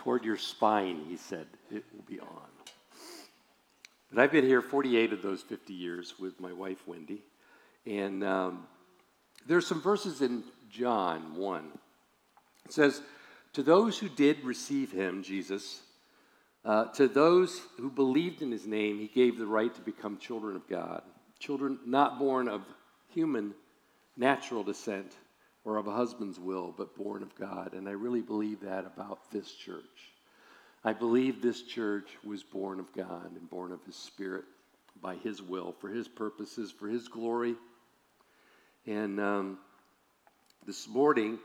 Toward your spine, he said, it will be on. But I've been here 48 of those 50 years with my wife, Wendy. And um, there's some verses in John 1. It says, To those who did receive him, Jesus, uh, to those who believed in his name, he gave the right to become children of God. Children not born of human natural descent or of a husband's will, but born of God. And I really believe that about this church. I believe this church was born of God and born of his spirit by his will, for his purposes, for his glory. And um, this morning,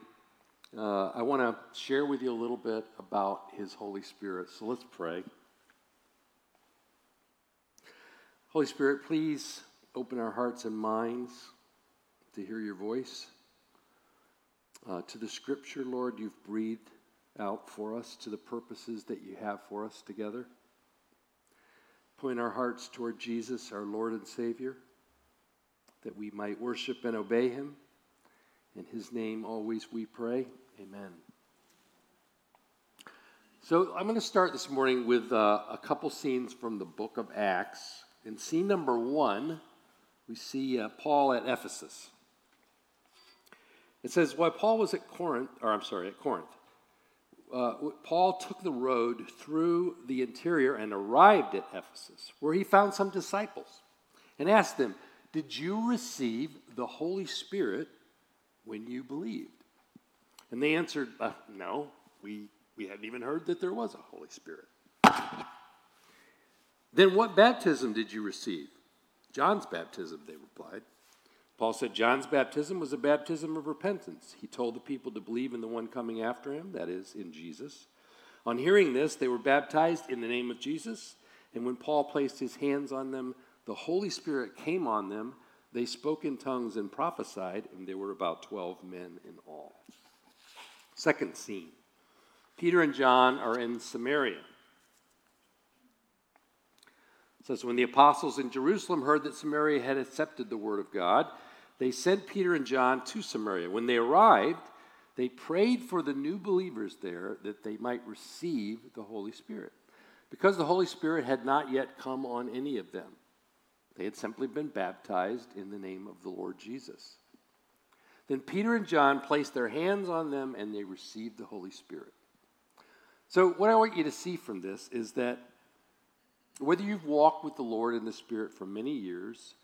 uh, I want to share with you a little bit about His Holy Spirit. So let's pray. Holy Spirit, please open our hearts and minds to hear your voice. Uh, to the scripture, Lord, you've breathed out for us, to the purposes that you have for us together. Point our hearts toward Jesus, our Lord and Savior, that we might worship and obey him. In his name always we pray. Amen. So I'm going to start this morning with uh, a couple scenes from the book of Acts. In scene number one, we see uh, Paul at Ephesus. It says, while Paul was at Corinth, or I'm sorry, at Corinth, uh, Paul took the road through the interior and arrived at Ephesus, where he found some disciples and asked them, Did you receive the Holy Spirit when you believed? And they answered, uh, No, we, we hadn't even heard that there was a Holy Spirit. then what baptism did you receive? John's baptism, they replied. Paul said John's baptism was a baptism of repentance. He told the people to believe in the one coming after him, that is, in Jesus. On hearing this, they were baptized in the name of Jesus. And when Paul placed his hands on them, the Holy Spirit came on them. They spoke in tongues and prophesied, and there were about 12 men in all. Second scene Peter and John are in Samaria. It says, When the apostles in Jerusalem heard that Samaria had accepted the word of God, they sent Peter and John to Samaria. When they arrived, they prayed for the new believers there that they might receive the Holy Spirit. Because the Holy Spirit had not yet come on any of them, they had simply been baptized in the name of the Lord Jesus. Then Peter and John placed their hands on them and they received the Holy Spirit. So, what I want you to see from this is that whether you've walked with the Lord in the Spirit for many years,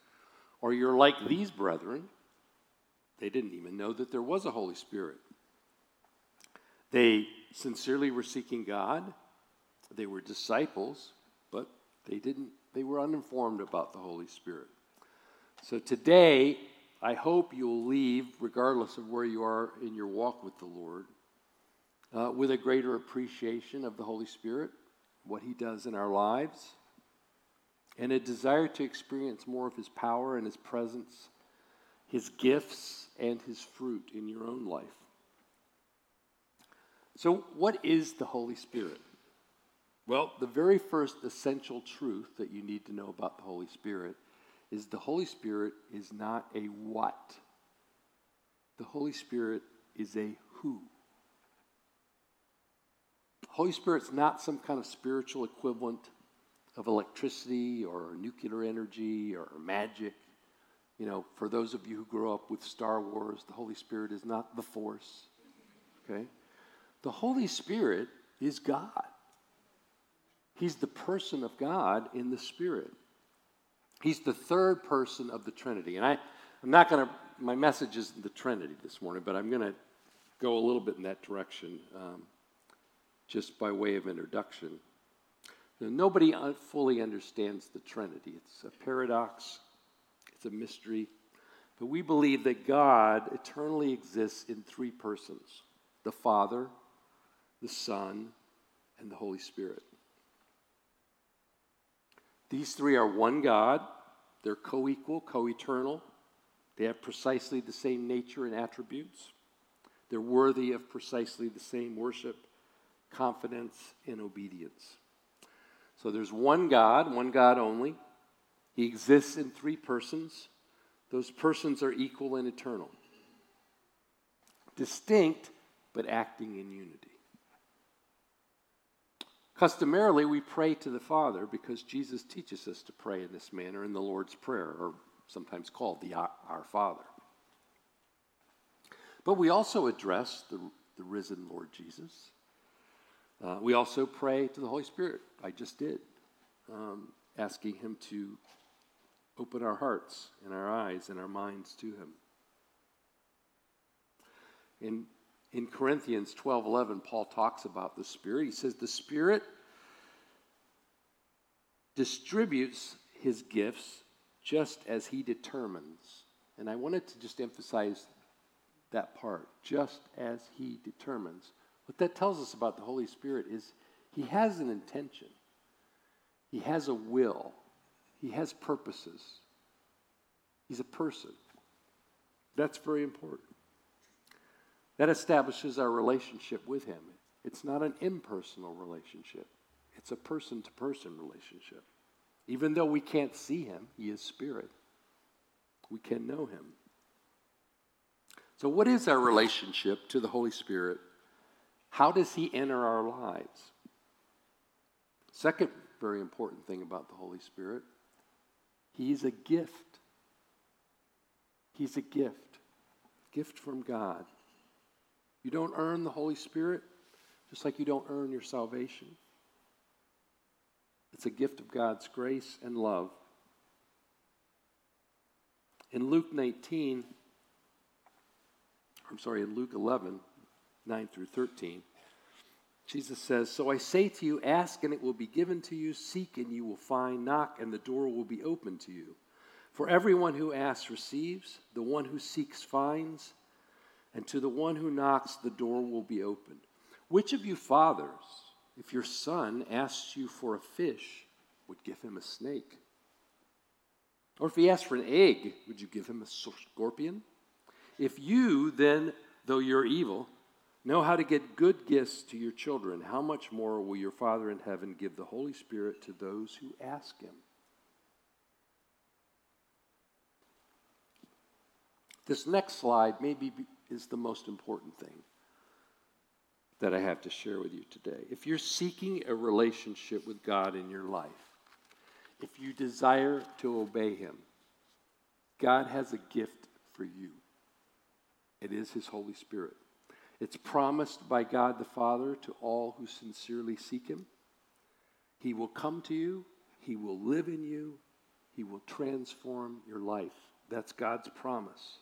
or you're like these brethren, they didn't even know that there was a Holy Spirit. They sincerely were seeking God. They were disciples, but they didn't they were uninformed about the Holy Spirit. So today, I hope you'll leave, regardless of where you are in your walk with the Lord, uh, with a greater appreciation of the Holy Spirit, what He does in our lives, and a desire to experience more of His power and His presence, His gifts, and His fruit in your own life. So, what is the Holy Spirit? Well, the very first essential truth that you need to know about the Holy Spirit is the Holy Spirit is not a what. The Holy Spirit is a who. Holy Spirit's not some kind of spiritual equivalent of electricity or nuclear energy or magic. You know, for those of you who grew up with Star Wars, the Holy Spirit is not the Force. Okay? The Holy Spirit is God. He's the person of God in the Spirit. He's the third person of the Trinity. And I, I'm not going to, my message isn't the Trinity this morning, but I'm going to go a little bit in that direction um, just by way of introduction. Nobody uh, fully understands the Trinity. It's a paradox, it's a mystery. But we believe that God eternally exists in three persons the Father, the Son, and the Holy Spirit. These three are one God, they're co equal, co eternal, they have precisely the same nature and attributes. They're worthy of precisely the same worship, confidence, and obedience. So there's one God, one God only. He exists in three persons. Those persons are equal and eternal, distinct, but acting in unity. Customarily, we pray to the Father because Jesus teaches us to pray in this manner in the Lord's Prayer, or sometimes called the Our Father. But we also address the, the risen Lord Jesus. Uh, we also pray to the Holy Spirit. I just did, um, asking Him to open our hearts and our eyes and our minds to Him. In, in Corinthians 12 11, Paul talks about the Spirit. He says, The Spirit distributes His gifts just as he determines. And I wanted to just emphasize that part, just as he determines. What that tells us about the Holy Spirit is he has an intention, he has a will, he has purposes. He's a person. That's very important. That establishes our relationship with him. It's not an impersonal relationship, it's a person to person relationship. Even though we can't see him, he is spirit. We can know him. So, what is our relationship to the Holy Spirit? How does he enter our lives? Second, very important thing about the Holy Spirit, he's a gift. He's a gift, gift from God. You don't earn the Holy Spirit, just like you don't earn your salvation. It's a gift of God's grace and love. In Luke 19, I'm sorry, in Luke 11, 9 through 13, Jesus says, So I say to you, ask and it will be given to you, seek and you will find, knock and the door will be open to you. For everyone who asks receives, the one who seeks finds, and to the one who knocks the door will be opened. Which of you fathers, if your son asks you for a fish, would give him a snake? Or if he asked for an egg, would you give him a scorpion? If you, then, though you're evil, know how to get good gifts to your children, how much more will your Father in heaven give the Holy Spirit to those who ask him? This next slide maybe is the most important thing that I have to share with you today. If you're seeking a relationship with God in your life, if you desire to obey Him, God has a gift for you. It is His Holy Spirit. It's promised by God the Father to all who sincerely seek Him. He will come to you, He will live in you, He will transform your life. That's God's promise.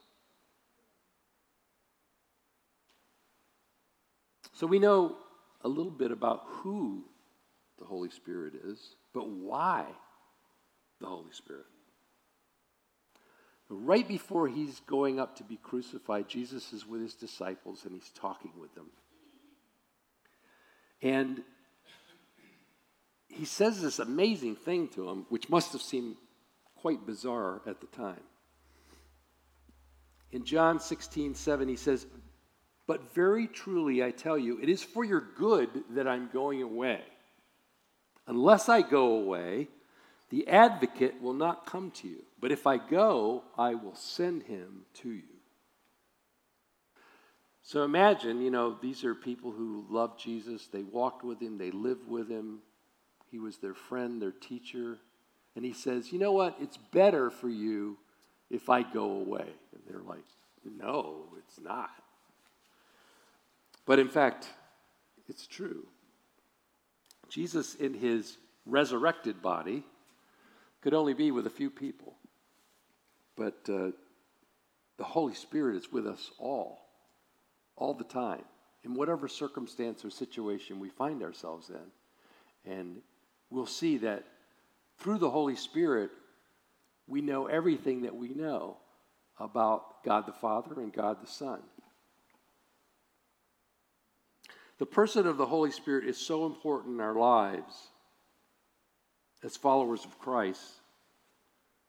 So we know a little bit about who the Holy Spirit is, but why the Holy Spirit? Right before he's going up to be crucified, Jesus is with his disciples and he's talking with them. And he says this amazing thing to them, which must have seemed quite bizarre at the time. In John 16, 7, he says, but very truly, I tell you, it is for your good that I'm going away. Unless I go away, the advocate will not come to you. But if I go, I will send him to you. So imagine, you know, these are people who love Jesus. They walked with him, they lived with him. He was their friend, their teacher. And he says, You know what? It's better for you if I go away. And they're like, No, it's not. But in fact, it's true. Jesus, in his resurrected body, could only be with a few people. But uh, the Holy Spirit is with us all, all the time, in whatever circumstance or situation we find ourselves in. And we'll see that through the Holy Spirit, we know everything that we know about God the Father and God the Son. The person of the Holy Spirit is so important in our lives as followers of Christ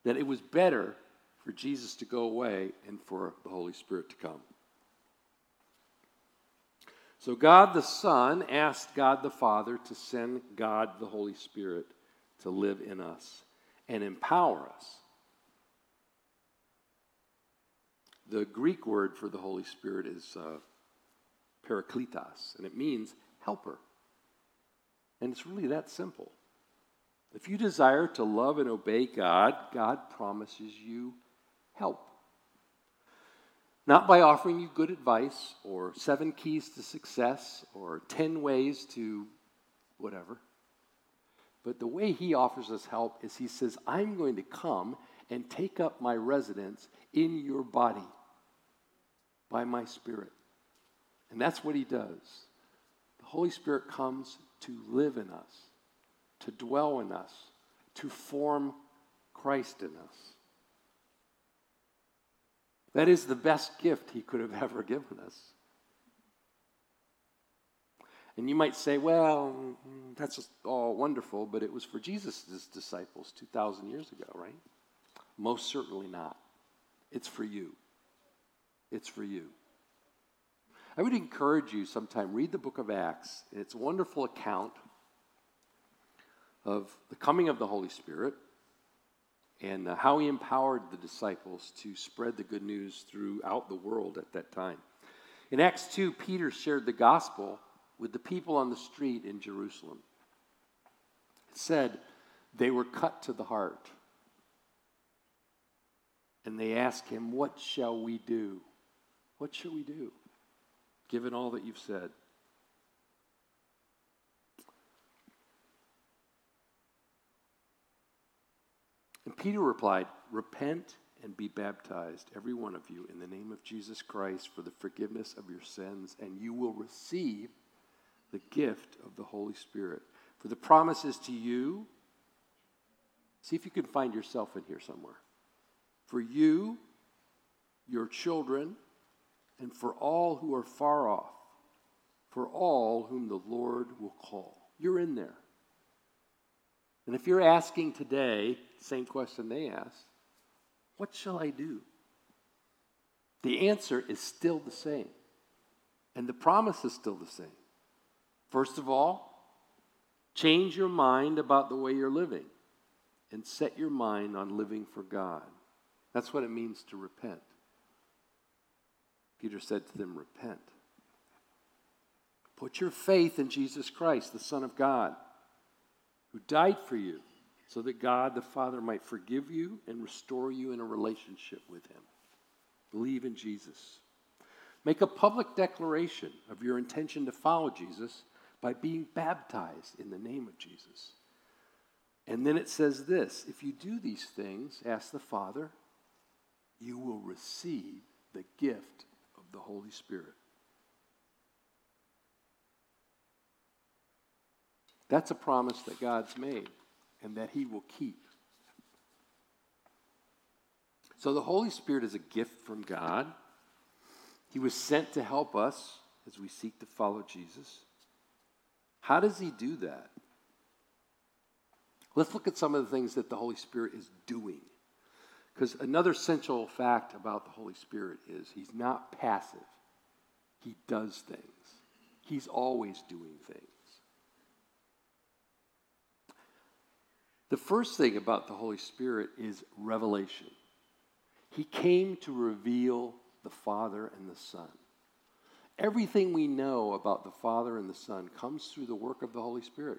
that it was better for Jesus to go away and for the Holy Spirit to come. So God the Son asked God the Father to send God the Holy Spirit to live in us and empower us. The Greek word for the Holy Spirit is uh, parakletos, and it means helper. And it's really that simple. If you desire to love and obey God, God promises you help. Not by offering you good advice or seven keys to success or 10 ways to whatever. But the way he offers us help is he says, I'm going to come and take up my residence in your body by my spirit. And that's what he does. The Holy Spirit comes to live in us, to dwell in us, to form Christ in us. That is the best gift he could have ever given us. And you might say, well, that's just all wonderful, but it was for Jesus' disciples 2,000 years ago, right? Most certainly not. It's for you. It's for you. I would encourage you sometime, read the book of Acts. It's a wonderful account of the coming of the Holy Spirit and uh, how he empowered the disciples to spread the good news throughout the world at that time. In Acts 2, Peter shared the gospel with the people on the street in Jerusalem. It said they were cut to the heart. And they asked him, What shall we do? What shall we do? Given all that you've said. And Peter replied, Repent and be baptized, every one of you, in the name of Jesus Christ for the forgiveness of your sins, and you will receive the gift of the Holy Spirit. For the promises to you, see if you can find yourself in here somewhere. For you, your children, and for all who are far off, for all whom the Lord will call. You're in there. And if you're asking today, same question they asked, what shall I do? The answer is still the same. And the promise is still the same. First of all, change your mind about the way you're living and set your mind on living for God. That's what it means to repent. Peter said to them, Repent. Put your faith in Jesus Christ, the Son of God, who died for you so that God the Father might forgive you and restore you in a relationship with Him. Believe in Jesus. Make a public declaration of your intention to follow Jesus by being baptized in the name of Jesus. And then it says this if you do these things, ask the Father, you will receive the gift of the Holy Spirit. That's a promise that God's made and that He will keep. So the Holy Spirit is a gift from God. He was sent to help us as we seek to follow Jesus. How does He do that? Let's look at some of the things that the Holy Spirit is doing. Because another essential fact about the Holy Spirit is He's not passive, He does things, He's always doing things. The first thing about the Holy Spirit is revelation. He came to reveal the Father and the Son. Everything we know about the Father and the Son comes through the work of the Holy Spirit.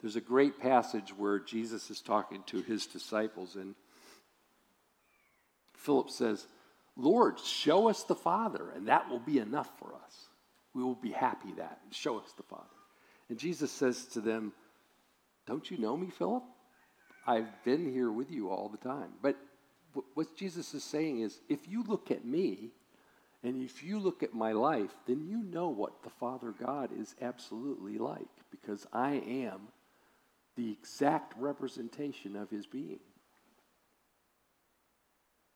There's a great passage where Jesus is talking to his disciples, and Philip says, Lord, show us the Father, and that will be enough for us. We will be happy that. Show us the Father. And Jesus says to them, Don't you know me, Philip? I've been here with you all the time. But what Jesus is saying is if you look at me and if you look at my life, then you know what the Father God is absolutely like because I am the exact representation of his being.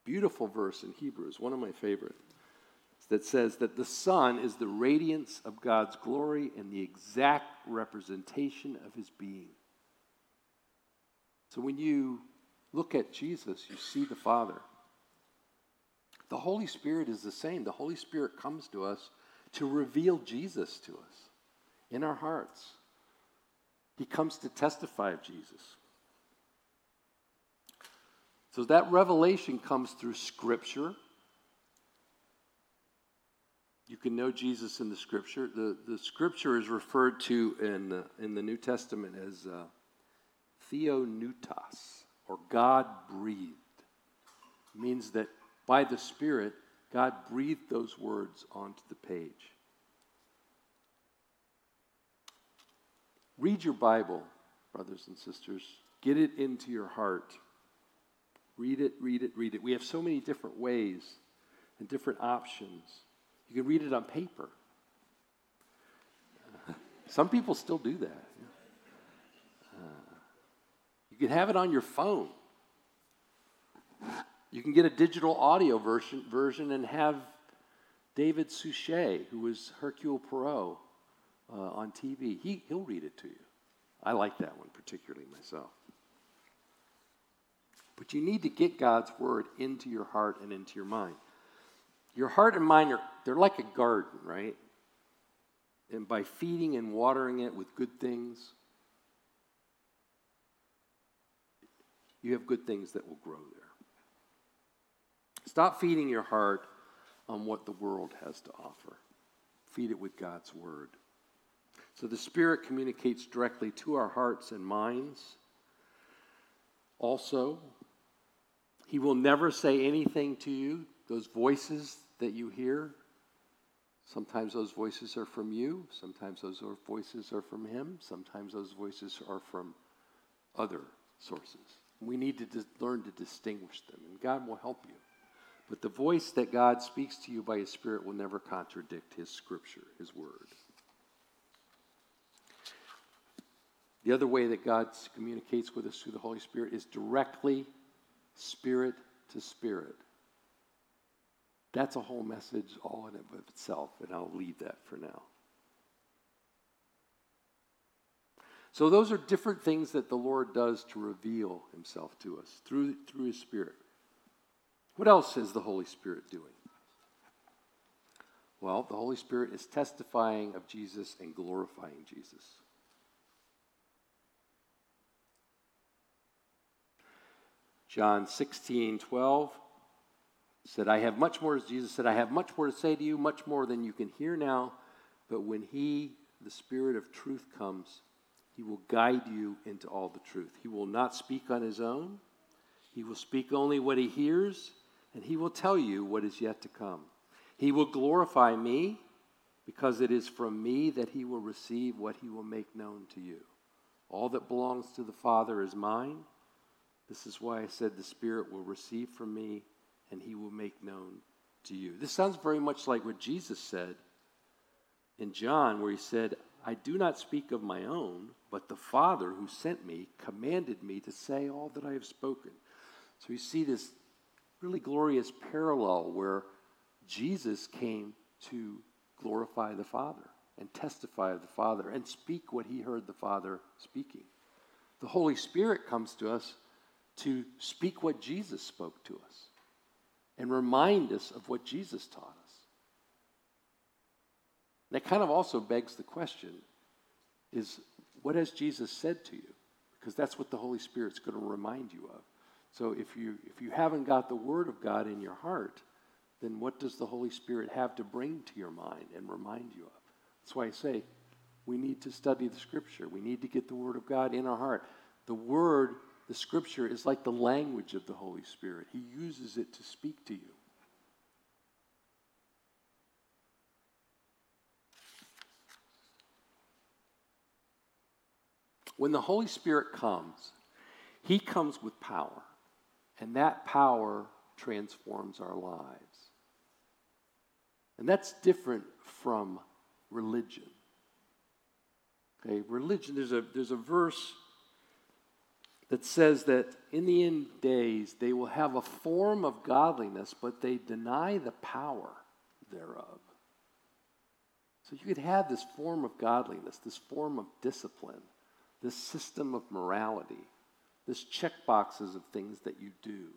Beautiful verse in Hebrews, one of my favorite. That says that the Son is the radiance of God's glory and the exact representation of his being. So when you look at Jesus, you see the Father. The Holy Spirit is the same. The Holy Spirit comes to us to reveal Jesus to us in our hearts. He comes to testify of Jesus. So that revelation comes through Scripture. You can know Jesus in the Scripture. The, the Scripture is referred to in, uh, in the New Testament as uh, theopneustos, or God breathed. It means that by the Spirit, God breathed those words onto the page. Read your Bible, brothers and sisters. Get it into your heart. Read it, read it, read it. We have so many different ways and different options. You can read it on paper. some people still do that. Uh, you can have it on your phone. You can get a digital audio version, version and have David Suchet, who was Hercule Poirot, uh, on TV. He, he'll read it to you. I like that one particularly myself. But you need to get God's word into your heart and into your mind. Your heart and mind are they're like a garden, right? And by feeding and watering it with good things, you have good things that will grow there. Stop feeding your heart on what the world has to offer. Feed it with God's word. So the Spirit communicates directly to our hearts and minds. Also, He will never say anything to you. Those voices that you hear, sometimes those voices are from you, sometimes those voices are from Him, sometimes those voices are from other sources. We need to dis- learn to distinguish them, and God will help you. But the voice that God speaks to you by His Spirit will never contradict His Scripture, His Word. The other way that God communicates with us through the Holy Spirit is directly spirit to spirit. That's a whole message all in of itself, and I'll leave that for now. So those are different things that the Lord does to reveal himself to us through, through his Spirit. What else is the Holy Spirit doing? Well, the Holy Spirit is testifying of Jesus and glorifying Jesus. John 16, 12 said, I have much more, Jesus said, I have much more to say to you, much more than you can hear now. But when He, the Spirit of truth, comes, He will guide you into all the truth. He will not speak on His own, He will speak only what He hears, and He will tell you what is yet to come. He will glorify me, because it is from me that He will receive what He will make known to you. All that belongs to the Father is mine. This is why I said the Spirit will receive from me and he will make known to you. This sounds very much like what Jesus said in John, where he said, I do not speak of my own, but the Father who sent me commanded me to say all that I have spoken. So you see this really glorious parallel where Jesus came to glorify the Father and testify of the Father and speak what he heard the Father speaking. The Holy Spirit comes to us to speak what Jesus spoke to us and remind us of what Jesus taught us. That kind of also begs the question is what has Jesus said to you? Because that's what the Holy Spirit's going to remind you of. So if you if you haven't got the word of God in your heart, then what does the Holy Spirit have to bring to your mind and remind you of? That's why I say we need to study the scripture. We need to get the word of God in our heart. The word the scripture is like the language of the Holy Spirit, He uses it to speak to you. When the Holy Spirit comes, He comes with power, and that power transforms our lives. And that's different from religion. Okay, religion, there's a, there's a verse that says that in the end days they will have a form of godliness, but they deny the power thereof. So you could have this form of godliness, this form of discipline, this system of morality, this check boxes of things that you do.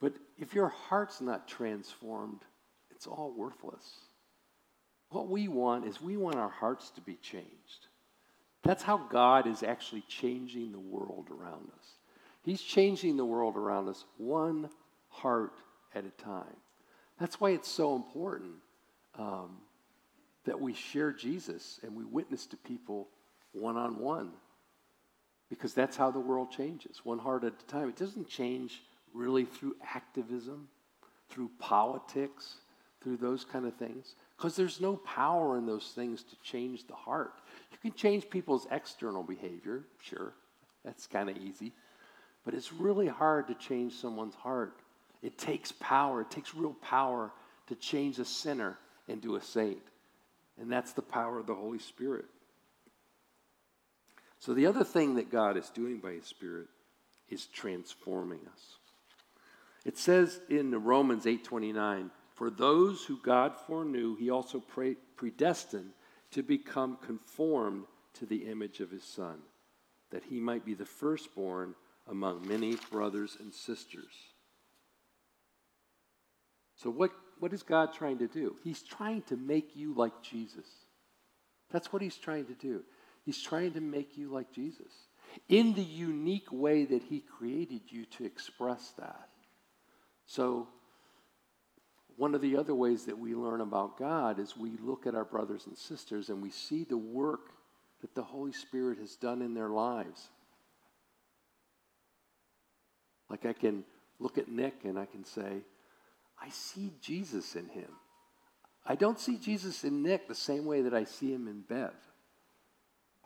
But if your heart's not transformed, it's all worthless. What we want is we want our hearts to be changed. That's how God is actually changing the world around us. He's changing the world around us one heart at a time. That's why it's so important um, that we share Jesus and we witness to people one on one. Because that's how the world changes, one heart at a time. It doesn't change really through activism, through politics, through those kind of things. Because there's no power in those things to change the heart. You can change people's external behavior, sure, that's kind of easy. But it's really hard to change someone's heart. It takes power, it takes real power to change a sinner into a saint. And that's the power of the Holy Spirit. So the other thing that God is doing by his Spirit is transforming us. It says in Romans 8:29, "For those who God foreknew, he also pre- predestined to become conformed to the image of his son, that he might be the firstborn among many brothers and sisters." So what what is God trying to do? He's trying to make you like Jesus. That's what he's trying to do. He's trying to make you like Jesus in the unique way that he created you to express that. So, one of the other ways that we learn about God is we look at our brothers and sisters and we see the work that the Holy Spirit has done in their lives. Like I can look at Nick and I can say, I see Jesus in him. I don't see Jesus in Nick the same way that I see him in Bev,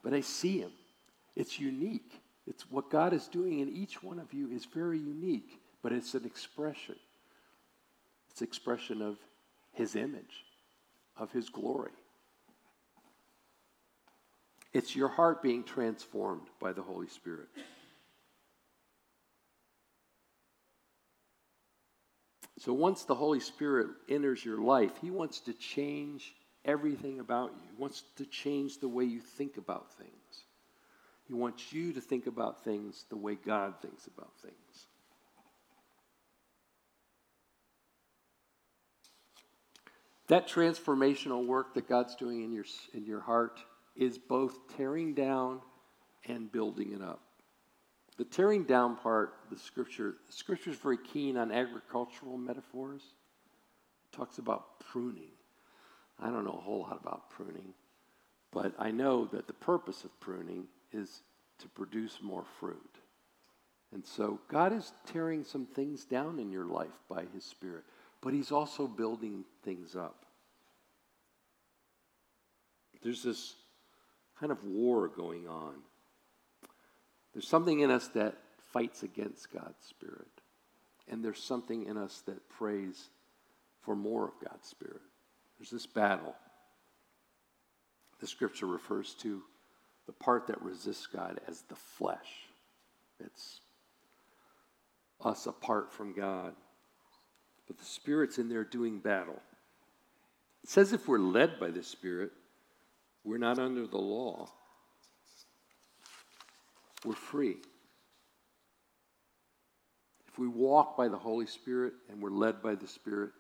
but I see him. It's unique. It's what God is doing in each one of you is very unique, but it's an expression. It's expression of his image, of his glory. It's your heart being transformed by the Holy Spirit. So once the Holy Spirit enters your life, He wants to change everything about you. He wants to change the way you think about things. He wants you to think about things the way God thinks about things. That transformational work that God's doing in your, in your heart is both tearing down and building it up. The tearing down part, the scripture, the scripture is very keen on agricultural metaphors. It talks about pruning. I don't know a whole lot about pruning, but I know that the purpose of pruning is to produce more fruit. And so God is tearing some things down in your life by His Spirit, but He's also building things up. There's this kind of war going on there's something in us that fights against God's Spirit. And there's something in us that prays for more of God's Spirit. There's this battle. The scripture refers to the part that resists God as the flesh. It's us apart from God. But the Spirit's in there doing battle. It says if we're led by the Spirit, we're not under the law we're free. If we walk by the Holy Spirit and we're led by the Spirit,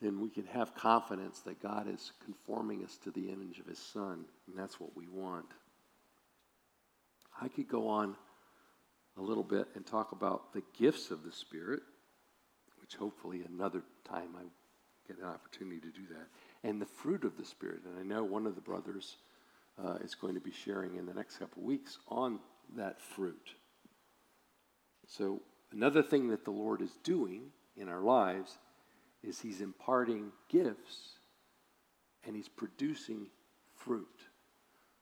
then we can have confidence that God is conforming us to the image of His Son, and that's what we want. I could go on a little bit and talk about the gifts of the Spirit, which hopefully another time I get an opportunity to do that, and the fruit of the Spirit. And I know one of the brothers uh, is going to be sharing in the next couple weeks on that fruit. So, another thing that the Lord is doing in our lives is He's imparting gifts and He's producing fruit.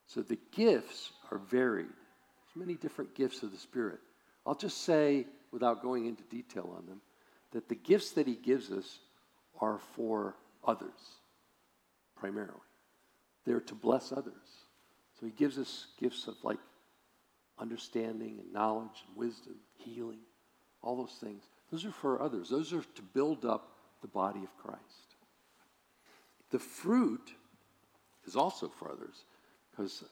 So, the gifts are varied. There's many different gifts of the Spirit. I'll just say, without going into detail on them, that the gifts that He gives us are for others, primarily. They're to bless others. So he gives us gifts of like understanding and knowledge and wisdom, healing, all those things. Those are for others. Those are to build up the body of Christ. The fruit is also for others because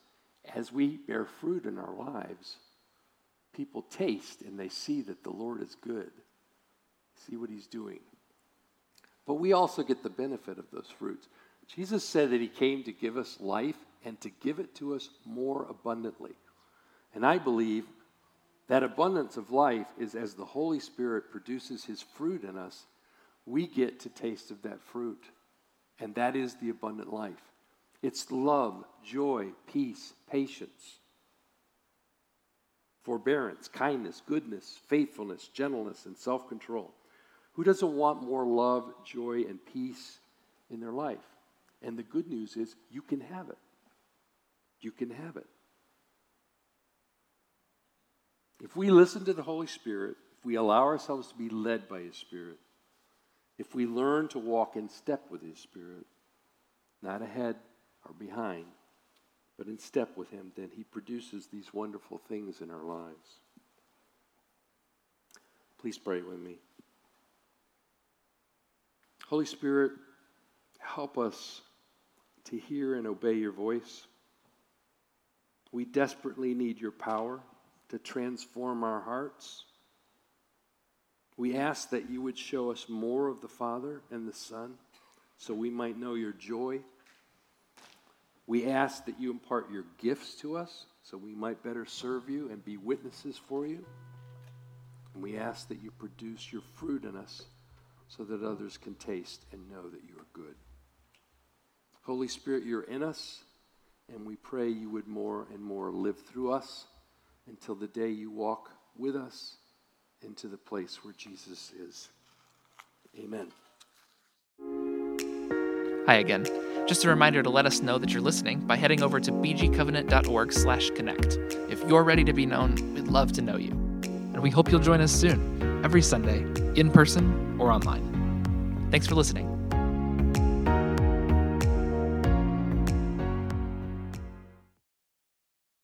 as we bear fruit in our lives, people taste and they see that the Lord is good, see what he's doing. But we also get the benefit of those fruits. Jesus said that he came to give us life and to give it to us more abundantly. And I believe that abundance of life is as the Holy Spirit produces his fruit in us, we get to taste of that fruit. And that is the abundant life. It's love, joy, peace, patience, forbearance, kindness, goodness, faithfulness, gentleness, and self control. Who doesn't want more love, joy, and peace in their life? And the good news is you can have it. You can have it. If we listen to the Holy Spirit, if we allow ourselves to be led by His Spirit, if we learn to walk in step with His Spirit, not ahead or behind, but in step with Him, then He produces these wonderful things in our lives. Please pray with me. Holy Spirit, help us to hear and obey your voice. We desperately need your power to transform our hearts. We ask that you would show us more of the Father and the Son so we might know your joy. We ask that you impart your gifts to us so we might better serve you and be witnesses for you. And we ask that you produce your fruit in us so that others can taste and know that you are good. Holy Spirit, you're in us, and we pray you would more and more live through us until the day you walk with us into the place where Jesus is. Amen. Hi again. Just a reminder to let us know that you're listening by heading over to bgcovenant.org/connect. If you're ready to be known, we'd love to know you. And we hope you'll join us soon, every Sunday, in person or online. Thanks for listening.